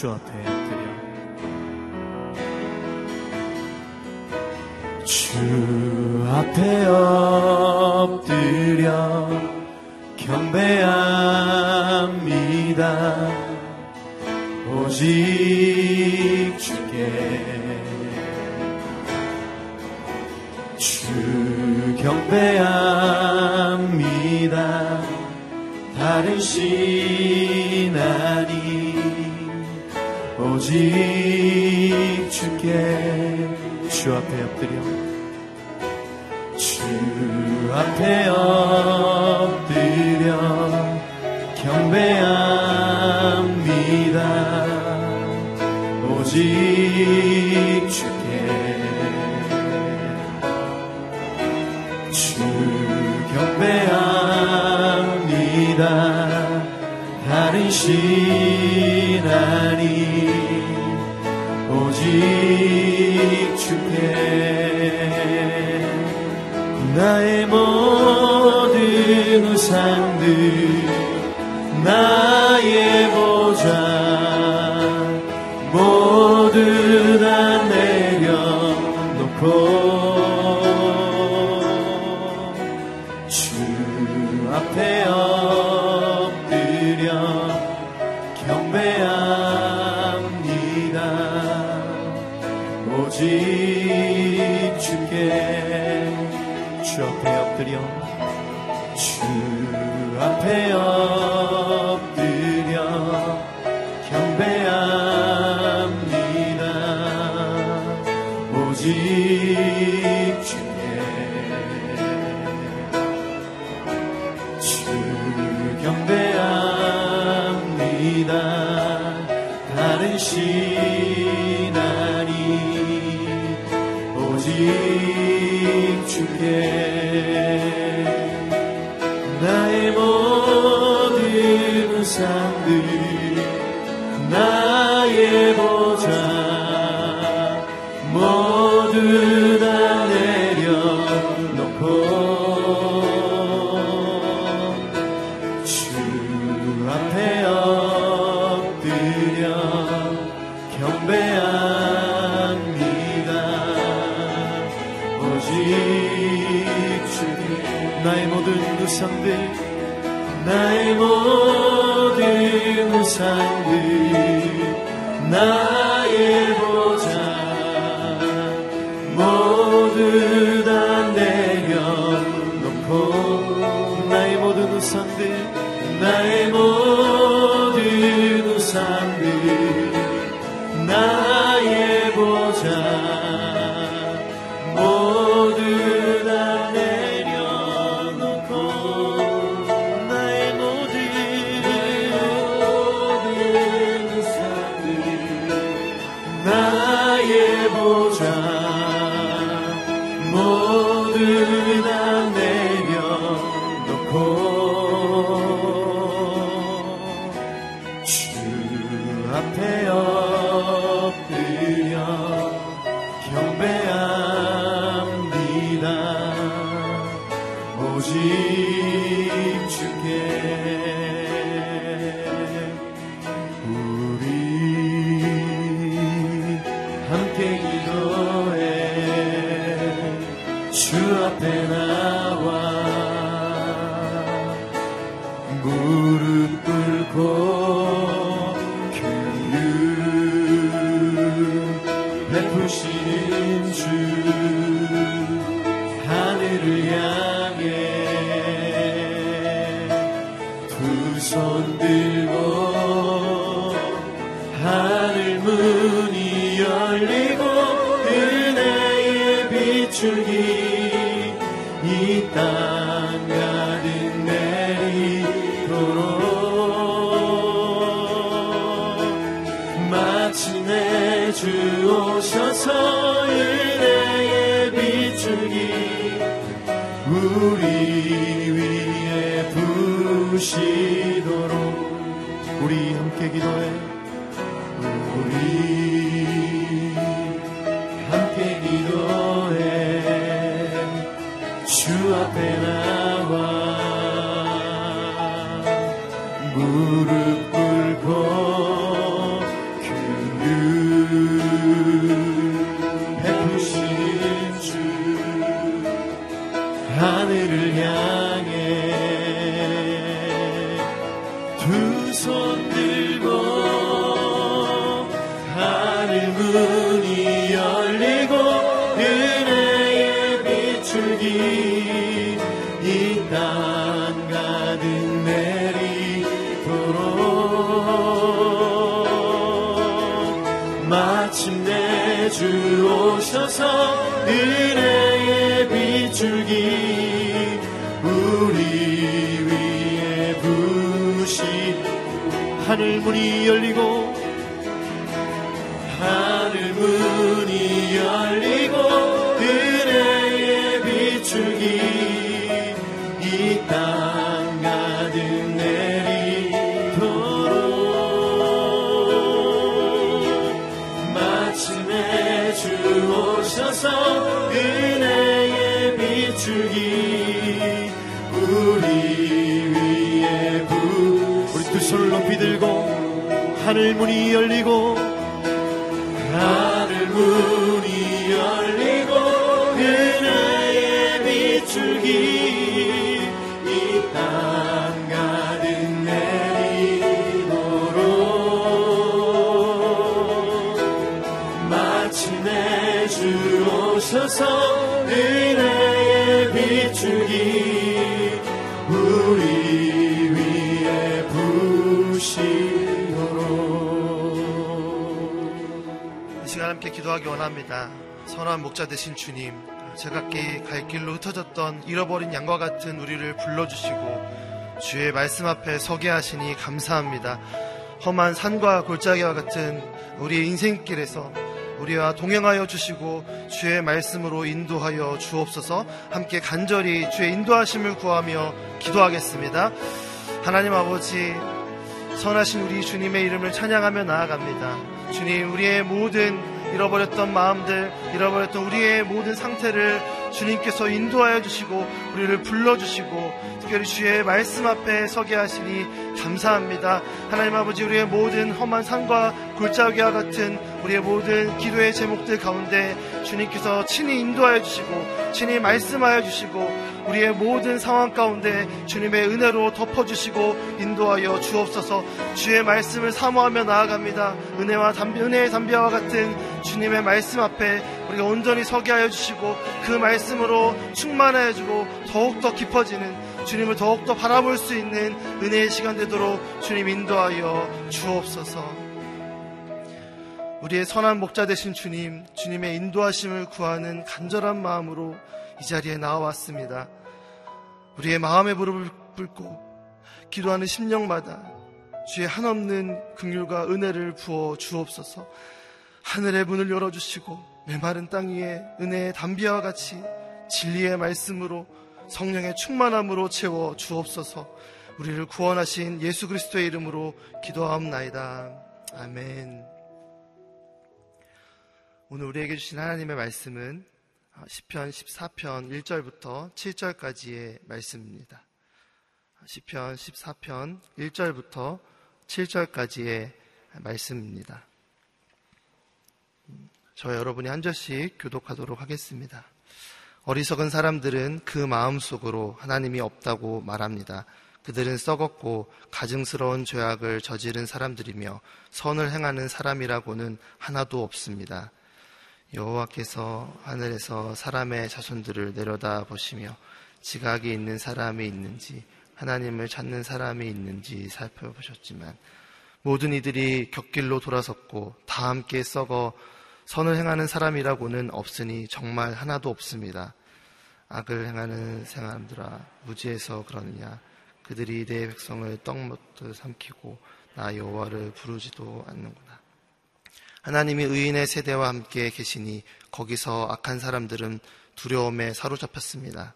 주 앞에 엎드려. 주 앞에 엎드려 경배합니다. 오직 주께. 주 경배합니다. 다른 시 오직 주께 주 앞에 엎드려. 주 앞에 엎드려 경배합니다. 오직 주께 주 경배합니다. 다른 신하님 오직 주께 나의 모든 우상들 우선들 나의 모 오셔서 은혜의 빛줄기 우리 위에 부시도록 우리 함께 기도해. 우리 문이 열리고 손을 높이 들고 하늘 문이 열리고 하늘 문이 열리고 은혜의 비출기 이땅 가득 내리도록 마침내 주 오셔서 함께 기도하기 원합니다. 선한 목자 되신 주님, 제각기 갈 길로 흩어졌던 잃어버린 양과 같은 우리를 불러주시고 주의 말씀 앞에 서게 하시니 감사합니다. 험한 산과 골짜기와 같은 우리의 인생길에서 우리와 동행하여 주시고 주의 말씀으로 인도하여 주옵소서 함께 간절히 주의 인도하심을 구하며 기도하겠습니다. 하나님 아버지, 선하신 우리 주님의 이름을 찬양하며 나아갑니다. 주님, 우리의 모든 잃어버렸던 마음들, 잃어버렸던 우리의 모든 상태를 주님께서 인도하여 주시고, 우리를 불러주시고, 특별히 주의 말씀 앞에 서게 하시니 감사합니다. 하나님 아버지, 우리의 모든 험한 산과 골짜기와 같은 우리의 모든 기도의 제목들 가운데 주님께서 친히 인도하여 주시고, 친히 말씀하여 주시고, 우리의 모든 상황 가운데 주님의 은혜로 덮어주시고 인도하여 주옵소서 주의 말씀을 사모하며 나아갑니다. 은혜와 담비, 은혜의 담비와 같은 주님의 말씀 앞에 우리가 온전히 서게 하여 주시고 그 말씀으로 충만하여 주고 더욱더 깊어지는 주님을 더욱더 바라볼 수 있는 은혜의 시간 되도록 주님 인도하여 주옵소서. 우리의 선한 목자 되신 주님, 주님의 인도하심을 구하는 간절한 마음으로 이 자리에 나와왔습니다. 우리의 마음의 무릎을 꿇고 기도하는 심령마다 주의 한없는 긍휼과 은혜를 부어 주옵소서. 하늘의 문을 열어주시고 메마른 땅 위에 은혜의 담비와 같이 진리의 말씀으로 성령의 충만함으로 채워 주옵소서. 우리를 구원하신 예수 그리스도의 이름으로 기도하옵나이다. 아멘. 오늘 우리에게 주신 하나님의 말씀은 시편 14편 1절부터 7절까지의 말씀입니다. 시편 14편 1절부터 7절까지의 말씀입니다. 저 여러분이 한 절씩 교독하도록 하겠습니다. 어리석은 사람들은 그 마음속으로 하나님이 없다고 말합니다. 그들은 썩었고 가증스러운 죄악을 저지른 사람들이며 선을 행하는 사람이라고는 하나도 없습니다. 여호와께서 하늘에서 사람의 자손들을 내려다 보시며 지각이 있는 사람이 있는지 하나님을 찾는 사람이 있는지 살펴보셨지만 모든 이들이 곁길로 돌아섰고 다 함께 썩어 선을 행하는 사람이라고는 없으니 정말 하나도 없습니다. 악을 행하는 사람들아 무지해서 그러느냐 그들이 내 백성을 떡 먹듯 삼키고 나 여호와를 부르지도 않는구나. 하나님이 의인의 세대와 함께 계시니 거기서 악한 사람들은 두려움에 사로잡혔습니다.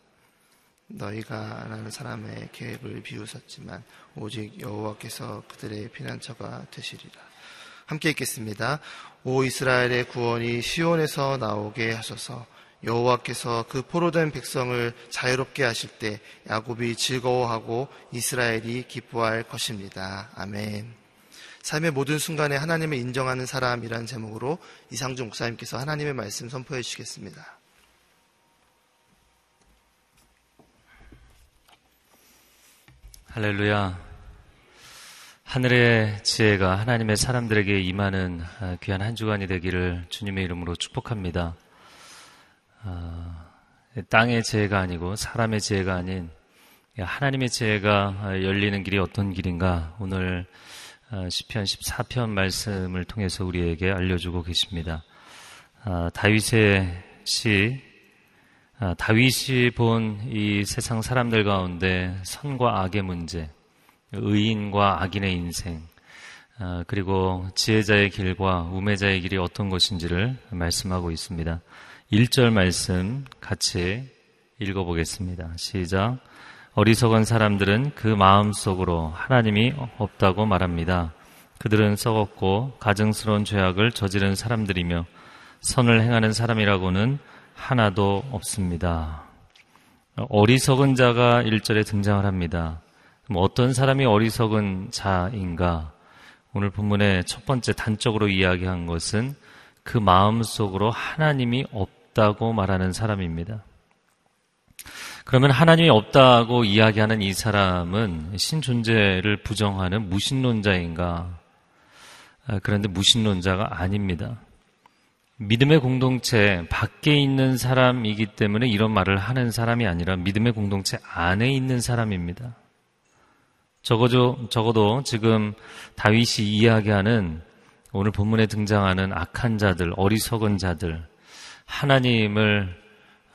너희가 안 하는 사람의 계획을 비웃었지만 오직 여호와께서 그들의 피난처가 되시리라. 함께 읽겠습니다. 오 이스라엘의 구원이 시온에서 나오게 하소서. 여호와께서 그 포로된 백성을 자유롭게 하실 때 야곱이 즐거워하고 이스라엘이 기뻐할 것입니다. 아멘. 삶의 모든 순간에 하나님을 인정하는 사람이라는 제목으로 이상준 목사님께서 하나님의 말씀 선포해 주시겠습니다. 할렐루야. 하늘의 지혜가 하나님의 사람들에게 임하는 아, 귀한 한 주간이 되기를 주님의 이름으로 축복합니다. 아, 땅의 지혜가 아니고 사람의 지혜가 아닌 하나님의 지혜가 열리는 길이 어떤 길인가 오늘 아, 시편 14편 말씀을 통해서 우리에게 알려주고 계십니다. 다윗의 시 아, 다윗이 본 이 세상 사람들 가운데 선과 악의 문제, 의인과 악인의 인생, 아, 그리고 지혜자의 길과 우매자의 길이 어떤 것인지를 말씀하고 있습니다. 1절 말씀 같이 읽어보겠습니다. 시작. 어리석은 사람들은 그 마음 속으로 하나님이 없다고 말합니다. 그들은 썩었고 가증스러운 죄악을 저지른 사람들이며 선을 행하는 사람이라고는 하나도 없습니다. 어리석은 자가 1절에 등장을 합니다. 어떤 사람이 어리석은 자인가? 오늘 본문의 첫 번째 단적으로 이야기한 것은 그 마음 속으로 하나님이 없다고 말하는 사람입니다. 그러면 하나님이 없다고 이야기하는 이 사람은 신존재를 부정하는 무신론자인가? 아, 그런데 무신론자가 아닙니다. 믿음의 공동체 밖에 있는 사람이기 때문에 이런 말을 하는 사람이 아니라 믿음의 공동체 안에 있는 사람입니다. 적어도, 적어도 지금 다윗이 이야기하는 오늘 본문에 등장하는 악한 자들, 어리석은 자들, 하나님을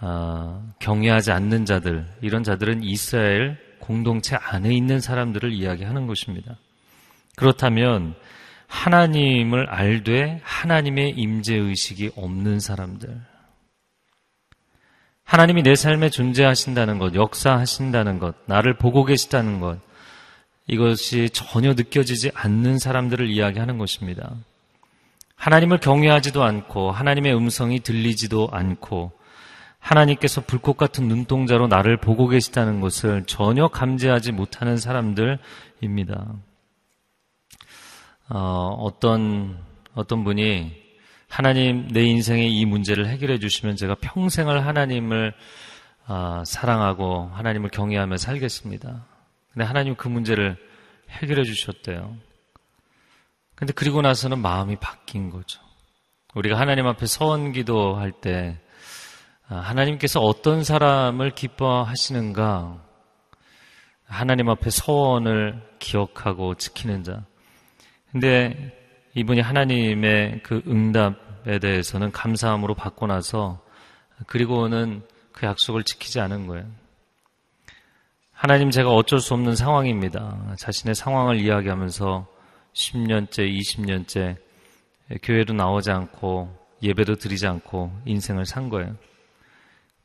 어, 경외하지 않는 자들, 이런 자들은 이스라엘 공동체 안에 있는 사람들을 이야기하는 것입니다. 그렇다면 하나님을 알되 하나님의 임재 의식이 없는 사람들. 하나님이 내 삶에 존재하신다는 것, 역사하신다는 것, 나를 보고 계시다는 것, 이것이 전혀 느껴지지 않는 사람들을 이야기하는 것입니다. 하나님을 경외하지도 않고 하나님의 음성이 들리지도 않고 하나님께서 불꽃 같은 눈동자로 나를 보고 계시다는 것을 전혀 감지하지 못하는 사람들입니다. 어, 어떤 어떤 분이 하나님 내 인생의 이 문제를 해결해 주시면 제가 평생을 하나님을 어, 사랑하고 하나님을 경외하며 살겠습니다. 근데 하나님 그 문제를 해결해 주셨대요. 근데 그리고 나서는 마음이 바뀐 거죠. 우리가 하나님 앞에 서원 기도할 때 아, 하나님께서 어떤 사람을 기뻐하시는가 하나님 앞에 서원을 기억하고 지키는 자. 근데 이분이 하나님의 그 응답에 대해서는 감사함으로 받고 나서 그리고는 그 약속을 지키지 않은 거예요. 하나님 제가 어쩔 수 없는 상황입니다. 자신의 상황을 이야기하면서 10년째, 20년째 교회도 나오지 않고 예배도 드리지 않고 인생을 산 거예요.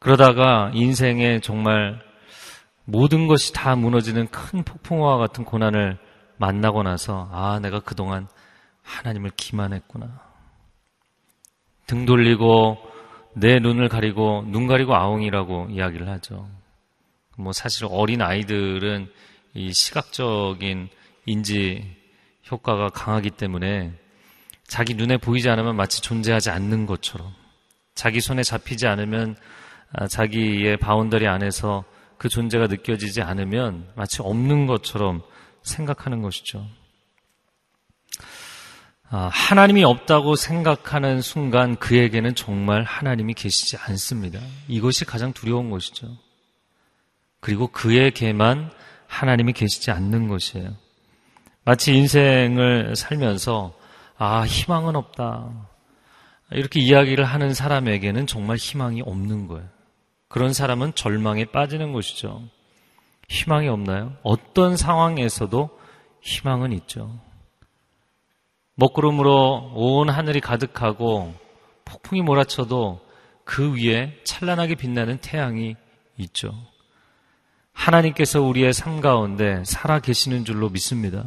그러다가 인생에 정말 모든 것이 다 무너지는 큰 폭풍우와 같은 고난을 만나고 나서 아 내가 그동안 하나님을 기만했구나. 등 돌리고 내 눈을 가리고 눈 가리고 아웅이라고 이야기를 하죠. 뭐 사실 어린 아이들은 이 시각적인 인지 효과가 강하기 때문에 자기 눈에 보이지 않으면 마치 존재하지 않는 것처럼 자기 손에 잡히지 않으면 아, 자기의 boundary 안에서 그 존재가 느껴지지 않으면 마치 없는 것처럼 생각하는 것이죠. 아, 하나님이 없다고 생각하는 순간 그에게는 정말 하나님이 계시지 않습니다. 이것이 가장 두려운 것이죠. 그리고 그에게만 하나님이 계시지 않는 것이에요. 마치 인생을 살면서 아, 희망은 없다. 이렇게 이야기를 하는 사람에게는 정말 희망이 없는 거예요. 그런 사람은 절망에 빠지는 것이죠. 희망이 없나요? 어떤 상황에서도 희망은 있죠. 먹구름으로 온 하늘이 가득하고 폭풍이 몰아쳐도 그 위에 찬란하게 빛나는 태양이 있죠. 하나님께서 우리의 삶 가운데 살아 계시는 줄로 믿습니다.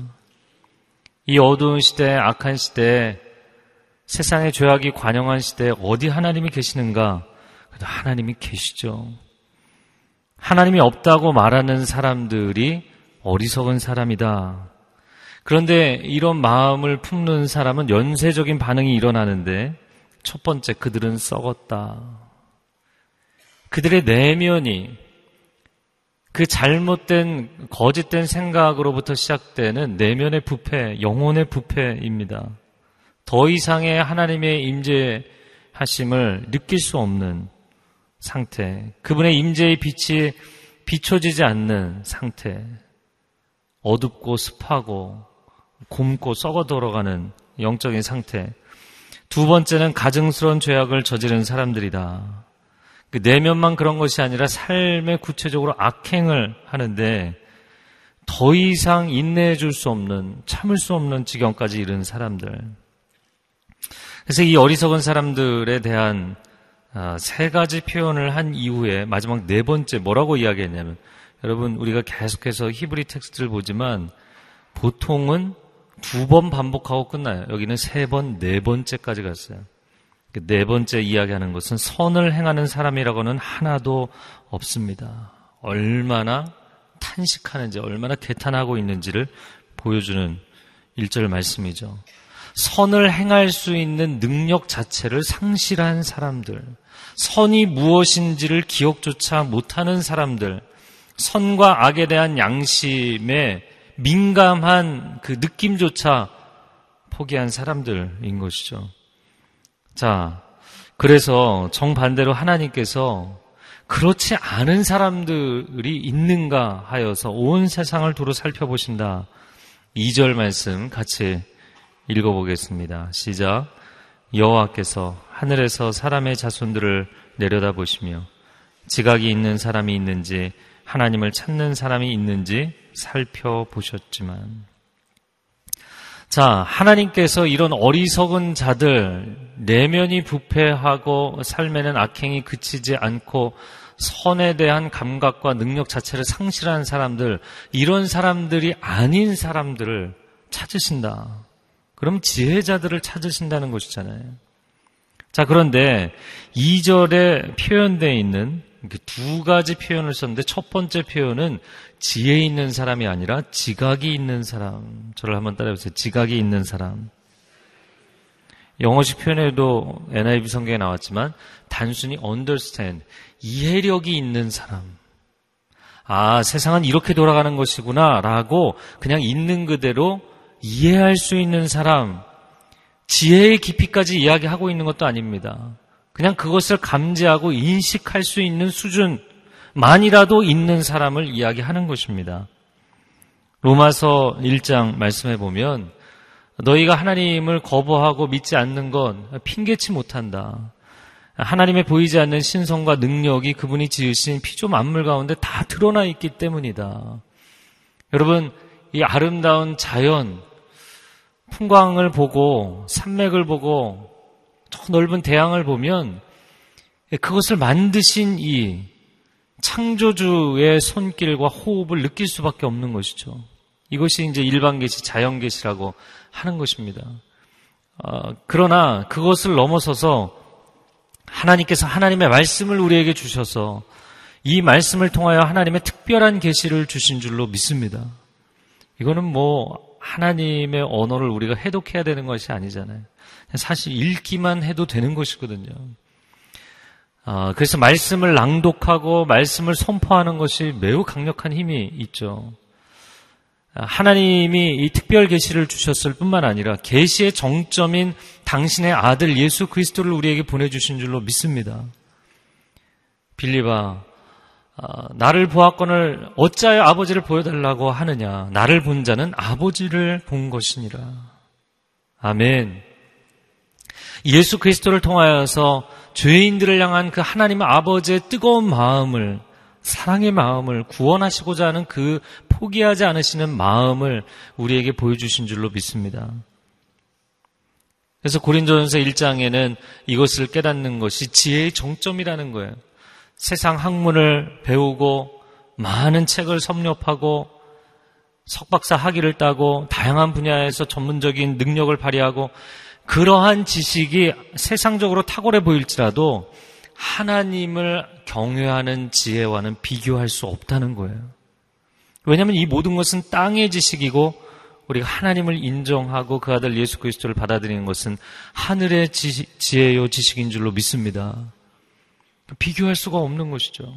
이 어두운 시대, 악한 시대, 세상의 죄악이 관영한 시대에 어디 하나님이 계시는가? 하나님이 계시죠. 하나님이 없다고 말하는 사람들이 어리석은 사람이다. 그런데 이런 마음을 품는 사람은 연쇄적인 반응이 일어나는데 첫 번째 그들은 썩었다. 그들의 내면이 그 잘못된 거짓된 생각으로부터 시작되는 내면의 부패, 영혼의 부패입니다. 더 이상의 하나님의 임재하심을 느낄 수 없는 상태, 그분의 임재의 빛이 비춰지지 않는 상태, 어둡고 습하고 곰고 썩어 돌아가는 영적인 상태. 두 번째는 가증스러운 죄악을 저지른 사람들이다. 그 내면만 그런 것이 아니라 삶에 구체적으로 악행을 하는데 더 이상 인내해 줄 수 없는, 참을 수 없는 지경까지 이른 사람들. 그래서 이 어리석은 사람들에 대한 아, 세 가지 표현을 한 이후에 마지막 네 번째 뭐라고 이야기했냐면 여러분 우리가 계속해서 히브리 텍스트를 보지만 보통은 두 번 반복하고 끝나요. 여기는 세 번, 네 번째까지 갔어요. 그네 번째 이야기하는 것은 선을 행하는 사람이라고는 하나도 없습니다. 얼마나 탄식하는지, 얼마나 개탄하고 있는지를 보여주는 1절 말씀이죠. 선을 행할 수 있는 능력 자체를 상실한 사람들, 선이 무엇인지를 기억조차 못하는 사람들, 선과 악에 대한 양심에 민감한 그 느낌조차 포기한 사람들인 것이죠. 자, 그래서 정반대로 하나님께서 그렇지 않은 사람들이 있는가 하여서 온 세상을 두루 살펴보신다. 2절 말씀 같이 읽어보겠습니다. 시작. 여호와께서 하늘에서 사람의 자손들을 내려다 보시며 지각이 있는 사람이 있는지 하나님을 찾는 사람이 있는지 살펴보셨지만 자, 하나님께서 이런 어리석은 자들, 내면이 부패하고 삶에는 악행이 그치지 않고 선에 대한 감각과 능력 자체를 상실한 사람들, 이런 사람들이 아닌 사람들을 찾으신다. 그럼 지혜자들을 찾으신다는 것이잖아요. 자, 그런데 2절에 표현되어 있는 두 가지 표현을 썼는데 첫 번째 표현은 지혜 있는 사람이 아니라 지각이 있는 사람. 저를 한번 따라해보세요. 지각이 있는 사람. 영어식 표현에도 NIV 성경에 나왔지만 단순히 understand, 이해력이 있는 사람. 아, 세상은 이렇게 돌아가는 것이구나 라고 그냥 있는 그대로 이해할 수 있는 사람. 지혜의 깊이까지 이야기하고 있는 것도 아닙니다. 그냥 그것을 감지하고 인식할 수 있는 수준만이라도 있는 사람을 이야기하는 것입니다. 로마서 1장 말씀해 보면 너희가 하나님을 거부하고 믿지 않는 건 핑계치 못한다. 하나님의 보이지 않는 신성과 능력이 그분이 지으신 피조 만물 가운데 다 드러나 있기 때문이다. 여러분, 이 아름다운 자연, 풍광을 보고, 산맥을 보고, 저 넓은 대양을 보면 그것을 만드신 이 창조주의 손길과 호흡을 느낄 수밖에 없는 것이죠. 이것이 이제 일반 계시, 자연 계시라고 하는 것입니다. 어, 그러나 그것을 넘어서서 하나님께서 하나님의 말씀을 우리에게 주셔서 이 말씀을 통하여 하나님의 특별한 계시를 주신 줄로 믿습니다. 이거는 뭐 하나님의 언어를 우리가 해독해야 되는 것이 아니잖아요. 사실 읽기만 해도 되는 것이거든요. 아, 그래서 말씀을 낭독하고 말씀을 선포하는 것이 매우 강력한 힘이 있죠. 아, 하나님이 이 특별 계시를 주셨을 뿐만 아니라 계시의 정점인 당신의 아들 예수 그리스도를 우리에게 보내주신 줄로 믿습니다. 빌리바, 아, 나를 보았건을 어찌하여 아버지를 보여달라고 하느냐? 나를 본 자는 아버지를 본 것이니라. 아멘. 예수 그리스도를 통하여서 죄인들을 향한 그 하나님 아버지의 뜨거운 마음을 사랑의 마음을 구원하시고자 하는 그 포기하지 않으시는 마음을 우리에게 보여주신 줄로 믿습니다. 그래서 고린도전서 1장에는 이것을 깨닫는 것이 지혜의 정점이라는 거예요. 세상 학문을 배우고 많은 책을 섭렵하고 석박사 학위를 따고 다양한 분야에서 전문적인 능력을 발휘하고 그러한 지식이 세상적으로 탁월해 보일지라도 하나님을 경외하는 지혜와는 비교할 수 없다는 거예요. 왜냐하면 이 모든 것은 땅의 지식이고 우리가 하나님을 인정하고 그 아들 예수 그리스도를 받아들이는 것은 하늘의 지, 혜요 지식인 줄로 믿습니다. 비교할 수가 없는 것이죠.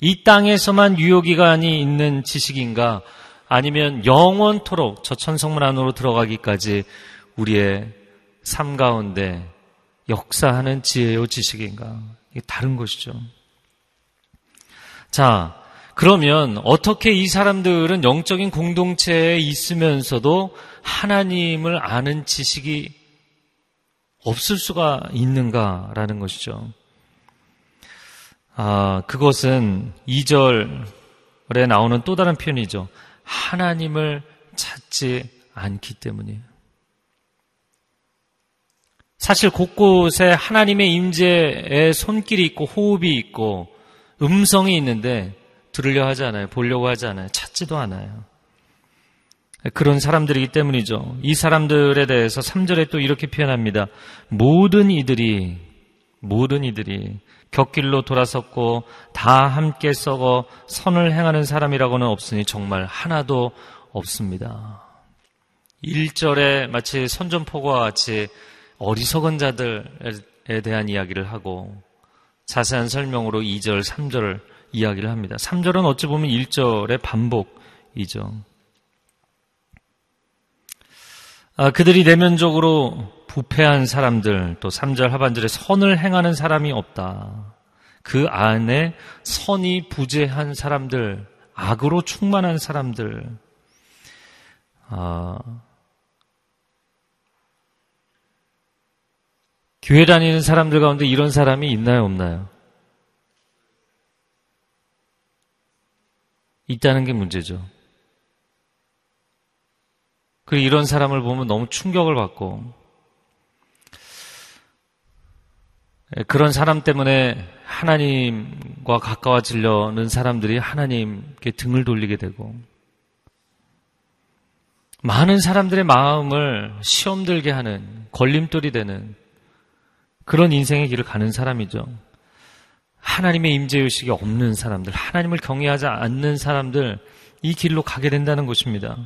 이 땅에서만 유효기간이 있는 지식인가 아니면 영원토록 저 천성문 안으로 들어가기까지 우리의 삶 가운데 역사하는 지혜요 지식인가? 이게 다른 것이죠. 자, 그러면 어떻게 이 사람들은 영적인 공동체에 있으면서도 하나님을 아는 지식이 없을 수가 있는가라는 것이죠. 아, 그것은 2절에 나오는 또 다른 표현이죠. 하나님을 찾지 않기 때문이에요. 사실 곳곳에 하나님의 임재에 손길이 있고 호흡이 있고 음성이 있는데 들으려 하지 않아요. 보려고 하지 않아요. 찾지도 않아요. 그런 사람들이기 때문이죠. 이 사람들에 대해서 3절에 또 이렇게 표현합니다. 모든 이들이 모든 이들이 곁길로 돌아섰고 다 함께 썩어 선을 행하는 사람이라고는 없으니 정말 하나도 없습니다. 1절에 마치 선전포고와 같이 어리석은 자들에 대한 이야기를 하고 자세한 설명으로 2절, 3절을 이야기를 합니다. 3절은 어찌 보면 1절의 반복이죠. 아, 그들이 내면적으로 부패한 사람들, 또 3절 하반절에 선을 행하는 사람이 없다. 그 안에 선이 부재한 사람들, 악으로 충만한 사람들, 아, 교회 다니는 사람들 가운데 이런 사람이 있나요, 없나요? 있다는 게 문제죠. 그 이런 사람을 보면 너무 충격을 받고 예, 그런 사람 때문에 하나님과 가까워지려는 사람들이 하나님께 등을 돌리게 되고 많은 사람들의 마음을 시험 들게 하는 걸림돌이 되는 그런 인생의 길을 가는 사람이죠. 하나님의 임재의식이 없는 사람들, 하나님을 경외하지 않는 사람들, 이 길로 가게 된다는 것입니다.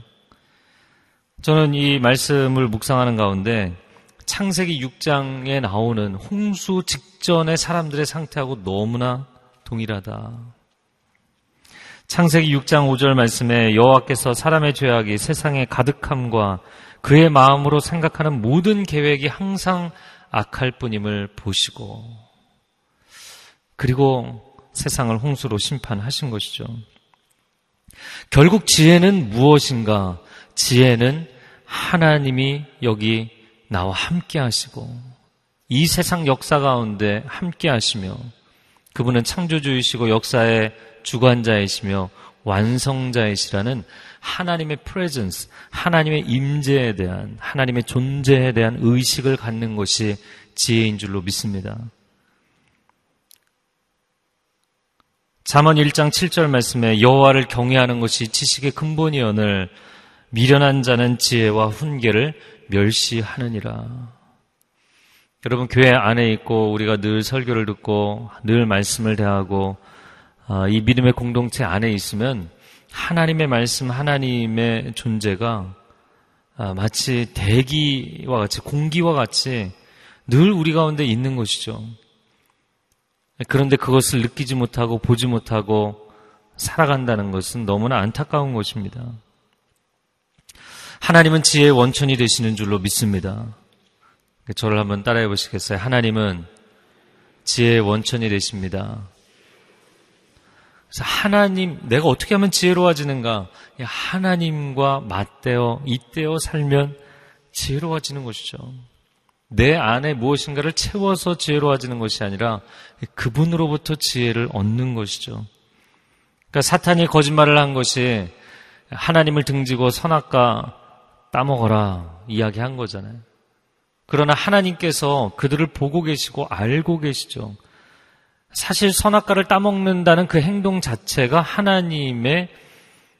저는 이 말씀을 묵상하는 가운데 창세기 6장에 나오는 홍수 직전의 사람들의 상태하고 너무나 동일하다. 창세기 6장 5절 말씀에 여호와께서 사람의 죄악이 세상에 가득함과 그의 마음으로 생각하는 모든 계획이 항상 악할 뿐임을 보시고 그리고 세상을 홍수로 심판하신 것이죠. 결국 지혜는 무엇인가? 지혜는 하나님이 여기 나와 함께 하시고 이 세상 역사 가운데 함께 하시며 그분은 창조주이시고 역사의 주관자이시며 완성자이시라는 하나님의 프레젠스, 하나님의 임재에 대한 하나님의 존재에 대한 의식을 갖는 것이 지혜인 줄로 믿습니다. 잠언 1장 7절 말씀에 여호와를 경외하는 것이 지식의 근본이언을 미련한 자는 지혜와 훈계를 멸시하느니라. 여러분 교회 안에 있고 우리가 늘 설교를 듣고 늘 말씀을 대하고 아, 이 믿음의 공동체 안에 있으면 하나님의 말씀, 하나님의 존재가 아, 마치 대기와 같이 공기와 같이 늘 우리 가운데 있는 것이죠. 그런데 그것을 느끼지 못하고 보지 못하고 살아간다는 것은 너무나 안타까운 것입니다. 하나님은 지혜의 원천이 되시는 줄로 믿습니다. 저를 한번 따라해 보시겠어요? 하나님은 지혜의 원천이 되십니다. 그래서 하나님, 내가 어떻게 하면 지혜로워지는가? 하나님과 맞대어, 이대어 살면 지혜로워지는 것이죠. 내 안에 무엇인가를 채워서 지혜로워지는 것이 아니라 그분으로부터 지혜를 얻는 것이죠. 그러니까 사탄이 거짓말을 한 것이 하나님을 등지고 선악과 따먹어라 이야기한 거잖아요. 그러나 하나님께서 그들을 보고 계시고 알고 계시죠. 사실 선악과를 따먹는다는 그 행동 자체가 하나님의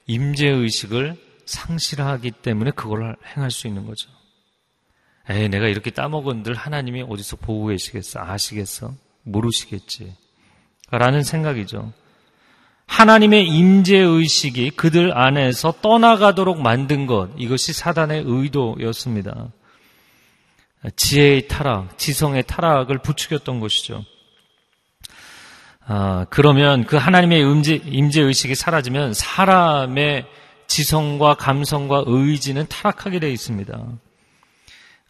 임재 의식을 상실하기 때문에 그걸 행할 수 있는 거죠. 에이, 내가 이렇게 따먹은들 하나님이 어디서 보고 계시겠어? 아시겠어? 모르시겠지. 라는 생각이죠. 하나님의 임재 의식이 그들 안에서 떠나가도록 만든 것 이것이 사단의 의도였습니다. 지혜의 타락, 지성의 타락을 부추겼던 것이죠. 아, 그러면 그 하나님의 임재, 임재 의식이 사라지면 사람의 지성과 감성과 의지는 타락하게 되어 있습니다.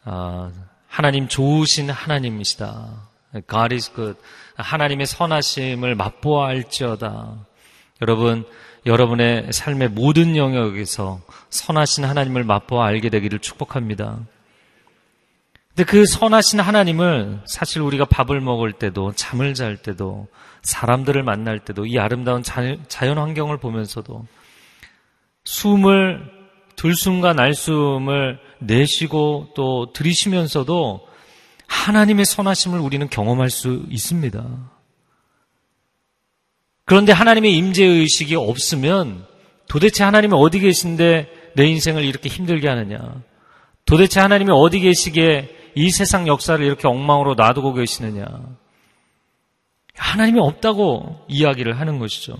아, 하나님 좋으신 하나님이시다. God is good. 하나님의 선하심을 맛보아 알지어다. 여러분, 여러분의 삶의 모든 영역에서 선하신 하나님을 맛보아 알게 되기를 축복합니다. 근데 그 선하신 하나님을 사실 우리가 밥을 먹을 때도 잠을 잘 때도 사람들을 만날 때도 이 아름다운 자연 환경을 보면서도 숨을 들숨과 날숨을 내쉬고 또 들이쉬면서도 하나님의 선하심을 우리는 경험할 수 있습니다. 그런데 하나님의 임재 의식이 없으면 도대체 하나님이 어디 계신데 내 인생을 이렇게 힘들게 하느냐? 도대체 하나님이 어디 계시기에 이 세상 역사를 이렇게 엉망으로 놔두고 계시느냐? 하나님이 없다고 이야기를 하는 것이죠.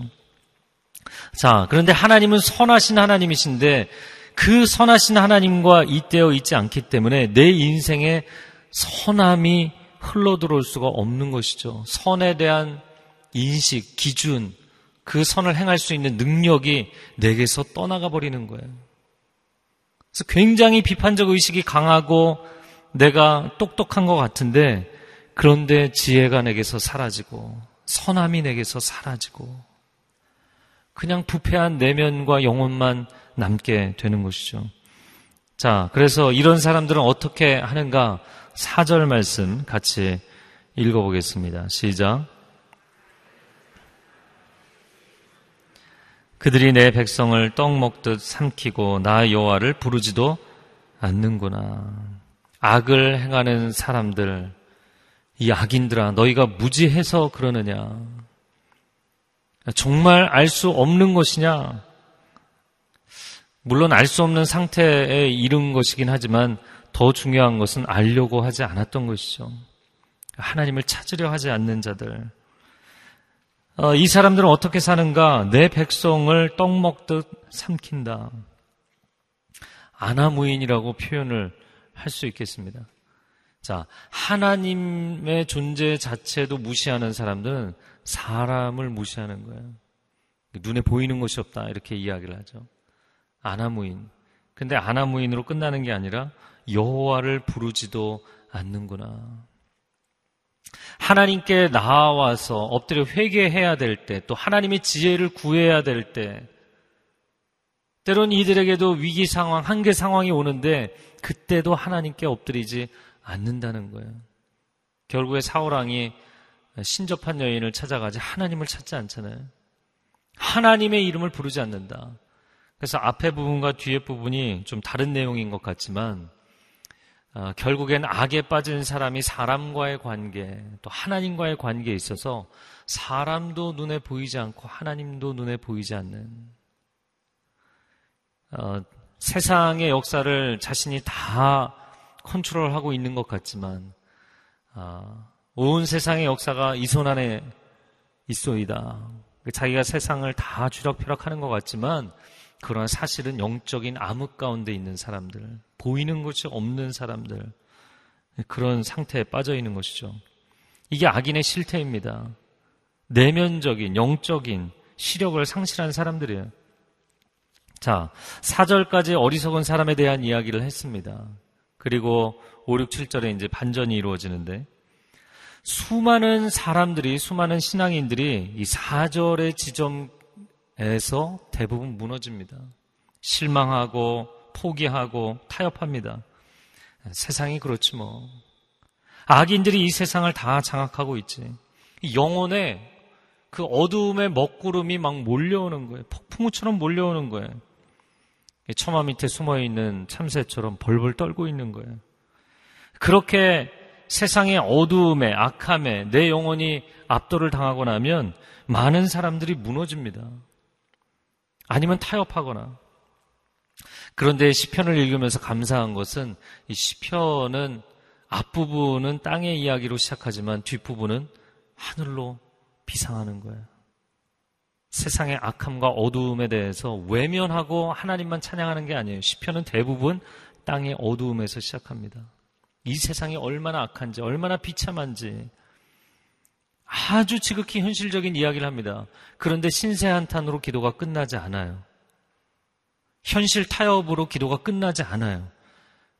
자, 그런데 하나님은 선하신 하나님이신데 그 선하신 하나님과 이때어 있지 않기 때문에 내 인생에 선함이 흘러들어올 수가 없는 것이죠. 선에 대한 인식, 기준, 그 선을 행할 수 있는 능력이 내게서 떠나가 버리는 거예요. 그래서 굉장히 비판적 의식이 강하고 내가 똑똑한 것 같은데 그런데 지혜가 내게서 사라지고 선함이 내게서 사라지고 그냥 부패한 내면과 영혼만 남게 되는 것이죠. 자, 그래서 이런 사람들은 어떻게 하는가? 4절 말씀 같이 읽어보겠습니다. 시작. 그들이 내 백성을 떡 먹듯 삼키고 나 여호와를 부르지도 않는구나. 악을 행하는 사람들, 이 악인들아, 너희가 무지해서 그러느냐? 정말 알 수 없는 것이냐? 물론 알 수 없는 상태에 이른 것이긴 하지만 더 중요한 것은 알려고 하지 않았던 것이죠. 하나님을 찾으려 하지 않는 자들. 어, 이 사람들은 어떻게 사는가? 내 백성을 떡 먹듯 삼킨다. 아나무인이라고 표현을 할 수 있겠습니다. 자, 하나님의 존재 자체도 무시하는 사람들은 사람을 무시하는 거예요. 눈에 보이는 것이 없다. 이렇게 이야기를 하죠. 아나무인. 근데 아나무인으로 끝나는 게 아니라 여호와를 부르지도 않는구나. 하나님께 나와서 엎드려 회개해야 될 때, 또 하나님의 지혜를 구해야 될 때, 때론 이들에게도 위기 상황, 한계 상황이 오는데, 그때도 하나님께 엎드리지 않는다는 거예요. 결국에 사울왕이 신접한 여인을 찾아가지 하나님을 찾지 않잖아요. 하나님의 이름을 부르지 않는다. 그래서 앞에 부분과 뒤에 부분이 좀 다른 내용인 것 같지만 어, 결국엔 악에 빠진 사람이 사람과의 관계, 또 하나님과의 관계에 있어서 사람도 눈에 보이지 않고 하나님도 눈에 보이지 않는 어, 세상의 역사를 자신이 다 컨트롤하고 있는 것 같지만 어, 온 세상의 역사가 이 손 안에 있소이다. 자기가 세상을 다 쥐락펴락하는 것 같지만 그러나 사실은 영적인 암흑 가운데 있는 사람들, 보이는 것이 없는 사람들, 그런 상태에 빠져 있는 것이죠. 이게 악인의 실태입니다. 내면적인, 영적인 시력을 상실한 사람들이에요. 자, 4절까지 어리석은 사람에 대한 이야기를 했습니다. 그리고 5, 6, 7절에 이제 반전이 이루어지는데, 수많은 사람들이, 수많은 신앙인들이 이 4절의 지점 에서 대부분 무너집니다. 실망하고 포기하고 타협합니다. 세상이 그렇지 뭐. 악인들이 이 세상을 다 장악하고 있지. 영혼에 그 어두움의 먹구름이 막 몰려오는 거예요. 폭풍우처럼 몰려오는 거예요. 처마 밑에 숨어 있는 참새처럼 벌벌 떨고 있는 거예요. 그렇게 세상의 어두움에 악함에 내 영혼이 압도를 당하고 나면 많은 사람들이 무너집니다. 아니면 타협하거나. 그런데 시편을 읽으면서 감사한 것은 이 시편은 앞부분은 땅의 이야기로 시작하지만 뒷부분은 하늘로 비상하는 거예요. 세상의 악함과 어두움에 대해서 외면하고 하나님만 찬양하는 게 아니에요. 시편은 대부분 땅의 어두움에서 시작합니다. 이 세상이 얼마나 악한지, 얼마나 비참한지 아주 지극히 현실적인 이야기를 합니다. 그런데 신세 한탄으로 기도가 끝나지 않아요. 현실 타협으로 기도가 끝나지 않아요.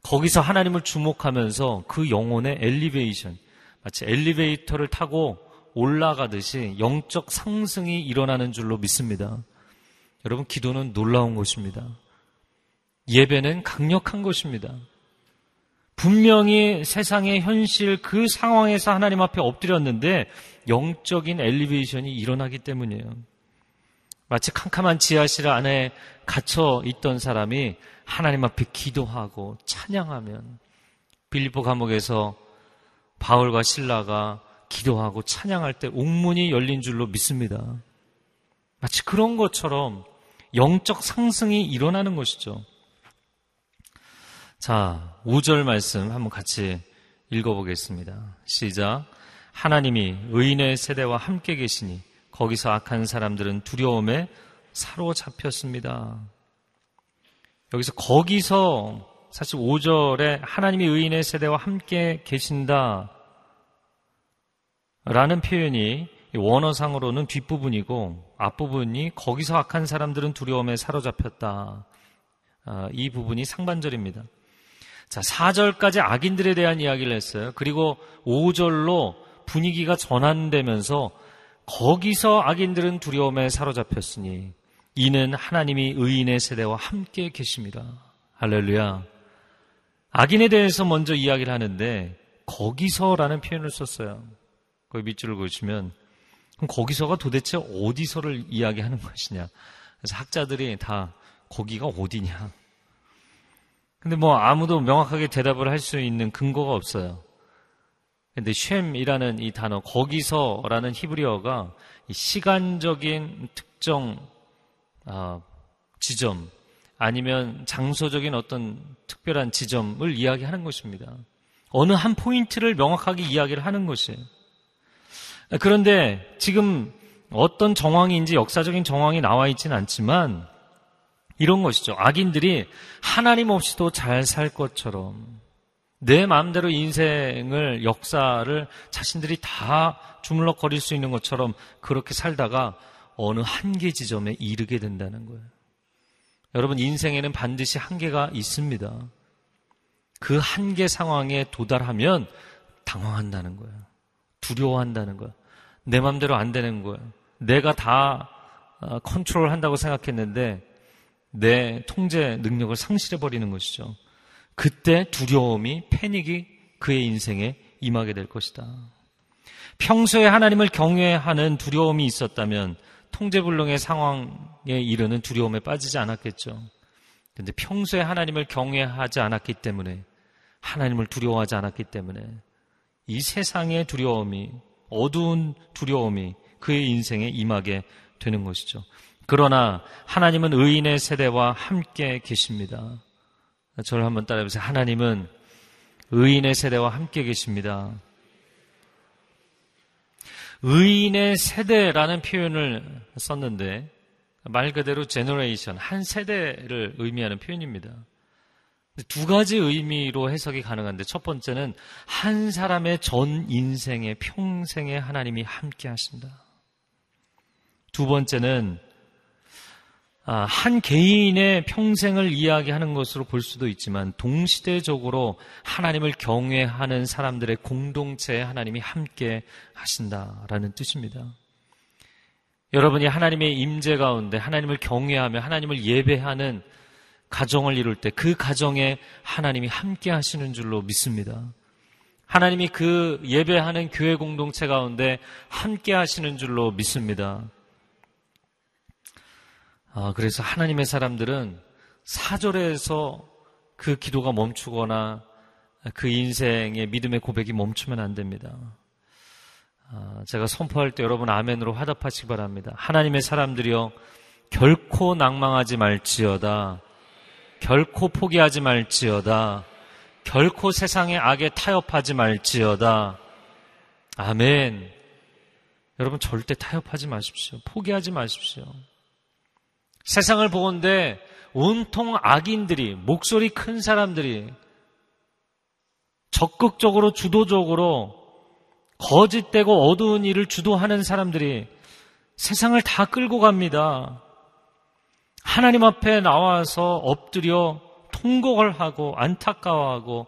거기서 하나님을 주목하면서 그 영혼의 엘리베이션, 마치 엘리베이터를 타고 올라가듯이 영적 상승이 일어나는 줄로 믿습니다. 여러분, 기도는 놀라운 것입니다. 예배는 강력한 것입니다. 분명히 세상의 현실 그 상황에서 하나님 앞에 엎드렸는데 영적인 엘리베이션이 일어나기 때문이에요. 마치 캄캄한 지하실 안에 갇혀 있던 사람이 하나님 앞에 기도하고 찬양하면 빌리포 감옥에서 바울과 신라가 기도하고 찬양할 때 옥문이 열린 줄로 믿습니다. 마치 그런 것처럼 영적 상승이 일어나는 것이죠. 자, 5절 말씀 한번 같이 읽어보겠습니다. 시작. 하나님이 의인의 세대와 함께 계시니 거기서 악한 사람들은 두려움에 사로잡혔습니다. 여기서 거기서 사실 5절에 하나님이 의인의 세대와 함께 계신다 라는 표현이 원어상으로는 뒷부분이고 앞부분이 거기서 악한 사람들은 두려움에 사로잡혔다. 아, 이 부분이 상반절입니다. 자, 4절까지 악인들에 대한 이야기를 했어요. 그리고 5절로 분위기가 전환되면서 거기서 악인들은 두려움에 사로잡혔으니 이는 하나님이 의인의 세대와 함께 계십니다. 할렐루야. 악인에 대해서 먼저 이야기를 하는데 거기서라는 표현을 썼어요. 거기 밑줄을 그으시면 그럼 거기서가 도대체 어디서를 이야기하는 것이냐. 그래서 학자들이 다 거기가 어디냐. 근데 뭐 아무도 명확하게 대답을 할 수 있는 근거가 없어요. 근데 쉔이라는 이 단어, 거기서라는 히브리어가 시간적인 특정 아, 지점 아니면 장소적인 어떤 특별한 지점을 이야기하는 것입니다. 어느 한 포인트를 명확하게 이야기를 하는 것이에요. 그런데 지금 어떤 정황인지 역사적인 정황이 나와 있지는 않지만 이런 것이죠. 악인들이 하나님 없이도 잘 살 것처럼 내 마음대로 인생을 역사를 자신들이 다 주물럭거릴 수 있는 것처럼 그렇게 살다가 어느 한계 지점에 이르게 된다는 거예요. 여러분 인생에는 반드시 한계가 있습니다. 그 한계 상황에 도달하면 당황한다는 거예요. 두려워한다는 거예요. 내 마음대로 안 되는 거예요. 내가 다 어, 컨트롤 한다고 생각했는데 내 통제 능력을 상실해 버리는 것이죠. 그때 두려움이 패닉이 그의 인생에 임하게 될 것이다. 평소에 하나님을 경외하는 두려움이 있었다면 통제불능의 상황에 이르는 두려움에 빠지지 않았겠죠. 근데 평소에 하나님을 경외하지 않았기 때문에 하나님을 두려워하지 않았기 때문에 이 세상의 두려움이 어두운 두려움이 그의 인생에 임하게 되는 것이죠. 그러나 하나님은 의인의 세대와 함께 계십니다. 저를 한번 따라해보세요. 하나님은 의인의 세대와 함께 계십니다. 의인의 세대라는 표현을 썼는데 말 그대로 generation, 한 세대를 의미하는 표현입니다. 두 가지 의미로 해석이 가능한데 첫 번째는 한 사람의 전 인생의 평생에 하나님이 함께 하신다. 두 번째는 아, 한 개인의 평생을 이야기하는 것으로 볼 수도 있지만 동시대적으로 하나님을 경외하는 사람들의 공동체에 하나님이 함께 하신다라는 뜻입니다. 여러분이 하나님의 임재 가운데 하나님을 경외하며 하나님을 예배하는 가정을 이룰 때 그 가정에 하나님이 함께 하시는 줄로 믿습니다. 하나님이 그 예배하는 교회 공동체 가운데 함께 하시는 줄로 믿습니다. 아, 그래서 하나님의 사람들은 사절에서 그 기도가 멈추거나 그 인생의 믿음의 고백이 멈추면 안 됩니다. 아, 제가 선포할 때 여러분 아멘으로 화답하시기 바랍니다. 하나님의 사람들이여 결코 낭망하지 말지어다. 결코 포기하지 말지어다. 결코 세상의 악에 타협하지 말지어다. 아멘. 여러분 절대 타협하지 마십시오. 포기하지 마십시오. 세상을 보건대 온통 악인들이 목소리 큰 사람들이 적극적으로 주도적으로 거짓되고 어두운 일을 주도하는 사람들이 세상을 다 끌고 갑니다. 하나님 앞에 나와서 엎드려 통곡을 하고 안타까워하고